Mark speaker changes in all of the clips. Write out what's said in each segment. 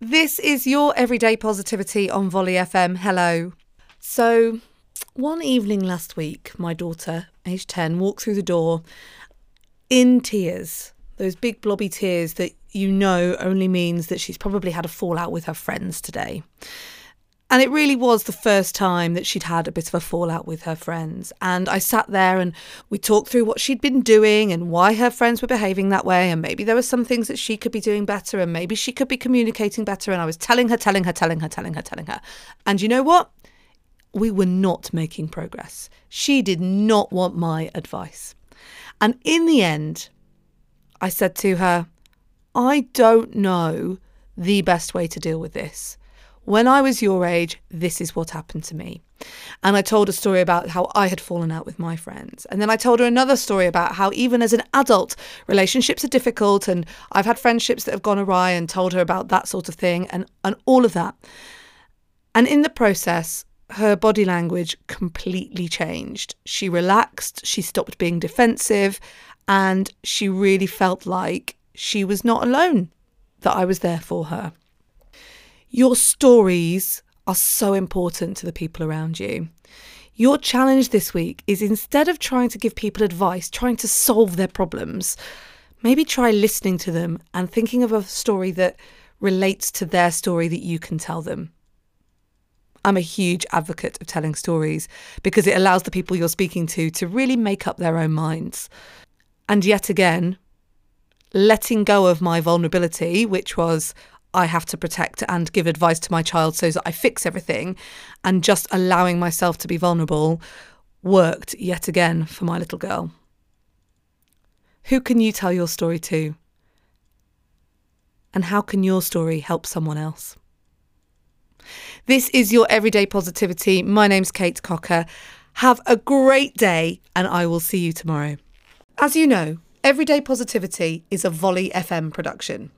Speaker 1: This is your everyday positivity on Volley FM. Hello. So, one evening last week, my daughter, aged 10, walked through the door in tears. Those big blobby tears that you know only means that she's probably had a fallout with her friends today. And it really was the first time that she'd had a bit of a fallout with her friends. And I sat there and we talked through what she'd been doing and why her friends were behaving that way. And maybe there were some things that she could be doing better and maybe she could be communicating better. And I was telling her, telling her, telling her, telling her, telling her. And you know what? We were not making progress. She did not want my advice. And in the end, I said to her, I don't know the best way to deal with this when I was your age, this is what happened to me. And I told a story about how I had fallen out with my friends. And then I told her another story about how, even as an adult, relationships are difficult. And I've had friendships that have gone awry and told her about that sort of thing and, and all of that. And in the process, her body language completely changed. She relaxed, she stopped being defensive, and she really felt like she was not alone, that I was there for her. Your stories are so important to the people around you. Your challenge this week is instead of trying to give people advice, trying to solve their problems, maybe try listening to them and thinking of a story that relates to their story that you can tell them. I'm a huge advocate of telling stories because it allows the people you're speaking to to really make up their own minds. And yet again, letting go of my vulnerability, which was I have to protect and give advice to my child so that I fix everything, and just allowing myself to be vulnerable worked yet again for my little girl. Who can you tell your story to? And how can your story help someone else? This is your Everyday Positivity. My name's Kate Cocker. Have a great day, and I will see you tomorrow. As you know, Everyday Positivity is a Volley FM production.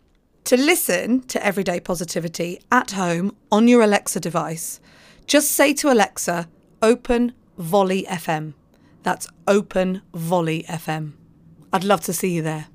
Speaker 1: To listen to Everyday Positivity at home on your Alexa device, just say to Alexa, Open Volley FM. That's Open Volley FM. I'd love to see you there.